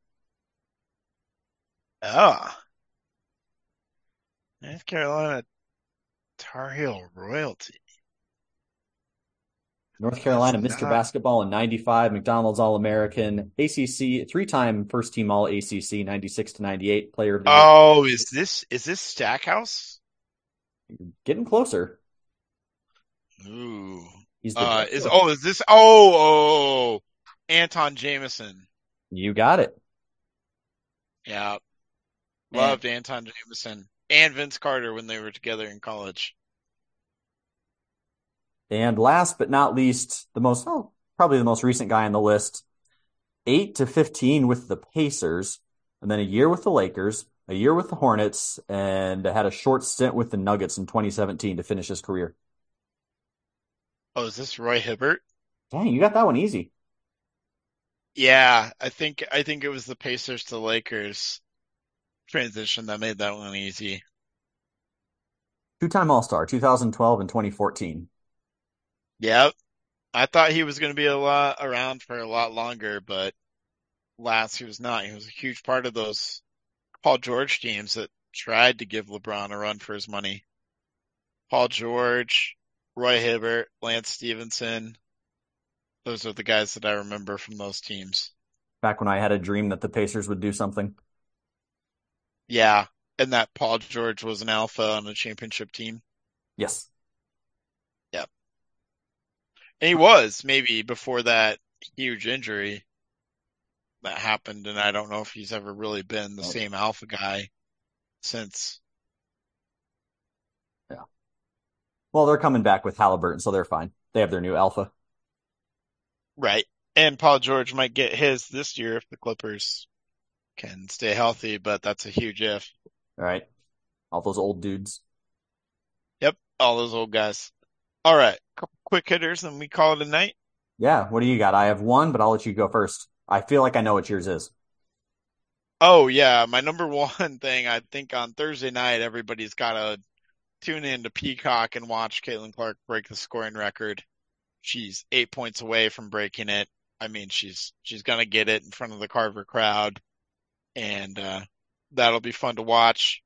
[SPEAKER 2] Ah. North Carolina Tar Heel royalty.
[SPEAKER 1] North Carolina
[SPEAKER 2] That's
[SPEAKER 1] Mr.
[SPEAKER 2] not-
[SPEAKER 1] Basketball in 95, McDonald's All-American, ACC, three-time first team All ACC, 96 to 98 player of the year.
[SPEAKER 2] Oh, is this is this Stackhouse?
[SPEAKER 1] Getting closer.
[SPEAKER 2] Ooh.
[SPEAKER 1] He's
[SPEAKER 2] Uh, is oh is this oh oh Antawn Jamison?
[SPEAKER 1] You got it.
[SPEAKER 2] Yeah,
[SPEAKER 1] And-
[SPEAKER 2] loved Antawn Jamison and Vince Carter when they were together in college.
[SPEAKER 1] And last but not least, the most, oh, probably the most recent guy on the list, 8 to 15 with the Pacers, and then a year with the Lakers, a year with the Hornets, and had a short stint with the Nuggets in 2017 to finish his career.
[SPEAKER 2] Oh, is this Roy Hibbert?
[SPEAKER 1] Dang, you got that one easy.
[SPEAKER 2] Yeah, I think I think it was the Pacers to Lakers transition that made that one easy.
[SPEAKER 1] Two-time All-Star, 2012 and 2014.
[SPEAKER 2] Yep. I thought he was going to be a lot around for a lot longer, but last he was not. He was a huge part of those Paul George teams that tried to give LeBron a run for his money. Paul George, Roy Hibbert, Lance Stephenson. Those are the guys that I remember from those teams.
[SPEAKER 1] Back when I had a dream that the Pacers would do something.
[SPEAKER 2] Yeah. And that Paul George was an alpha on a championship team.
[SPEAKER 1] Yes.
[SPEAKER 2] And he was maybe before that huge injury that happened, and I don't know if he's ever really been the
[SPEAKER 1] Oh.
[SPEAKER 2] same alpha guy since.
[SPEAKER 1] Well, they're coming back with Halliburton, so they're fine. They have their new alpha.
[SPEAKER 2] Right. And Paul George might get his this year if the Clippers can stay healthy, but that's a huge if.
[SPEAKER 1] All right. All those old dudes.
[SPEAKER 2] Yep. All those old guys. All right. Couple quick hitters and we call it a night.
[SPEAKER 1] Yeah, what do you got? I have one, but I'll let you go first. I feel like I know what yours is.
[SPEAKER 2] Oh yeah. My number (laughs) one thing, I think on Thursday night, everybody's got to tune in to Peacock and watch Caitlin Clark break the scoring record. She's eight points away from breaking it. I mean, she's, she's to get it in front of the Carver crowd and, uh, that'll be fun to watch.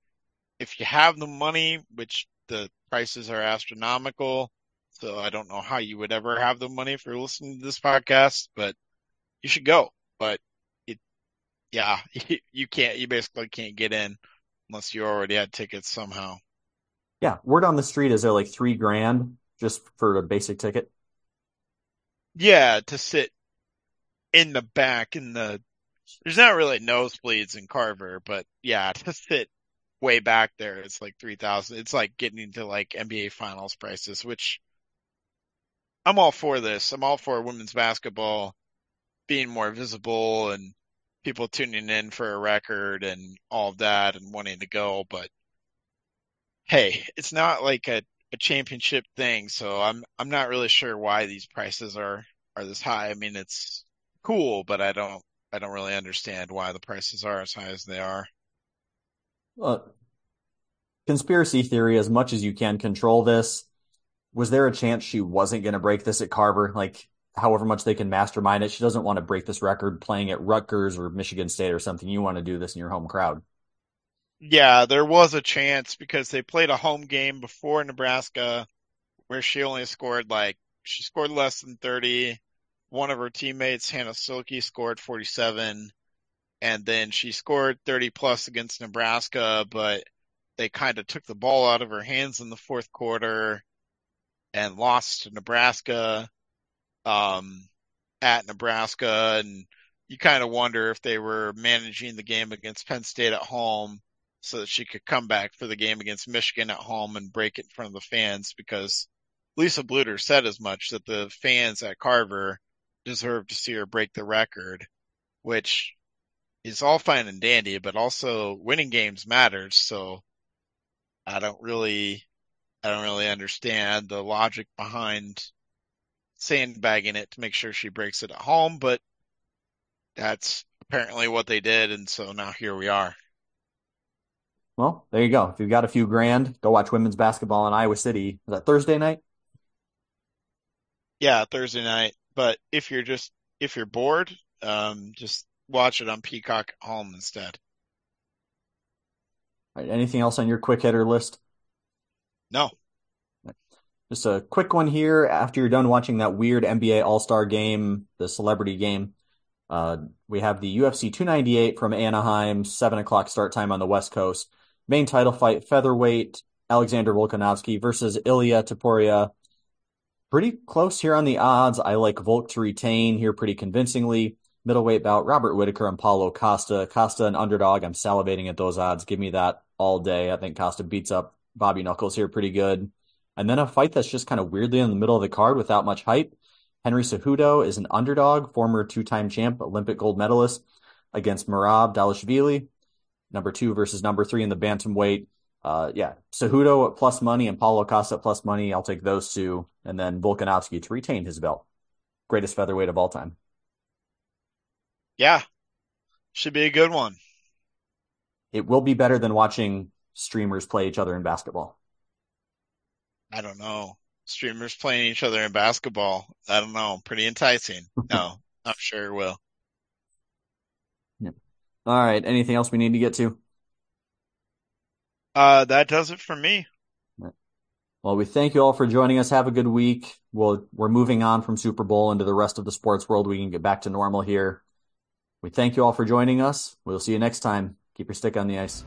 [SPEAKER 2] If you have the money, which the prices are astronomical, So I don't know how you would ever have the money if you're listening to this podcast, but you should go. But it, yeah, (laughs) you can't, you basically can't get in unless you already had tickets somehow.
[SPEAKER 1] Yeah. Word on the street is there like three grand just for a basic ticket?
[SPEAKER 2] Yeah, to sit in the back in the, there's not really nosebleeds in Carver, but yeah, (laughs) to sit way back there, it's like 3000. It's like getting into like NBA finals prices, which I'm all for this. I'm all for women's basketball being more visible and people tuning in for a record and all that and wanting to go. But hey, it's not like a, a championship thing. So I'm, I'm not really sure why these prices are, are this high. I mean, it's cool, but I don't, I don't really understand why the prices are as high as they are.
[SPEAKER 1] Uh, conspiracy theory, as much as you can control this, was there a chance she wasn't going to break this at Carver? Like, however much they can mastermind it, she doesn't want to break this record playing at Rutgers or Michigan State or something. You want to do this in your home crowd.
[SPEAKER 2] Yeah, there was a chance because they played a home game before Nebraska where she only scored like, she scored less than 30. One of her teammates, Hannah Stuelke, scored 47 and then she scored 30 plus against Nebraska, but they kind of took the ball out of her hands in the fourth quarter and lost to Nebraska, um, at Nebraska. And you kind of wonder if they were managing the game against Penn State at home so that she could come back for the game against Michigan at home and break it in front of the fans because Lisa Bluder said as much that the fans at Carver deserve to see her break the record, which is all fine and dandy, but also winning games matters. So I don't really, I don't really understand the logic behind sandbagging it to make sure she breaks it at home, but that's apparently what they did. And so now here we are.
[SPEAKER 1] Well, there you go. If you've got a few grand, go watch women's basketball in Iowa City. Is that Thursday night?
[SPEAKER 2] Yeah, Thursday night. But if you're just, if you're bored, um, just watch it on Peacock home instead.
[SPEAKER 1] Right, anything else on your quick hitter list?
[SPEAKER 2] No.
[SPEAKER 1] Just a quick one here. After you're done watching that weird NBA All Star game, the celebrity game, uh, we have the UFC 298 from Anaheim, seven o'clock start time on the West Coast. Main title fight, featherweight, Alexander Volkanovski versus Ilia Topuria. Pretty close here on the odds. I like Volk to retain here pretty convincingly middleweight bout, Robert Whitaker and Paulo Costa. Costa an underdog. I'm salivating at those odds. Give me that all day. I think Costa beats up Bobby Knuckles here pretty good. And then a fight that's just kind of weirdly in the middle of the card without much hype. Henry Cejudo is an underdog, former two-time champ, Olympic gold medalist against Merab Dvalishvili, number two versus number three in the bantamweight. Uh, yeah, Cejudo at plus money and Paulo Costa at plus money. I'll take those two. And then Volkanovski to retain his belt. Greatest featherweight of all time.
[SPEAKER 2] Yeah. Should be a good one.
[SPEAKER 1] It will be better than watching streamers play each other in basketball.
[SPEAKER 2] I don't know. Streamers playing each other in basketball. I don't know. Pretty enticing. (laughs) No, I'm sure it will.
[SPEAKER 1] All right. Anything else we need to get to?
[SPEAKER 2] Uh, that does it for me.
[SPEAKER 1] Well, we thank you all for joining us. Have a good week. We'll, we're moving on from Super Bowl into the rest of the sports world. We can get back to normal here. We thank you all for joining us. We'll see you next time. Keep your stick on the ice.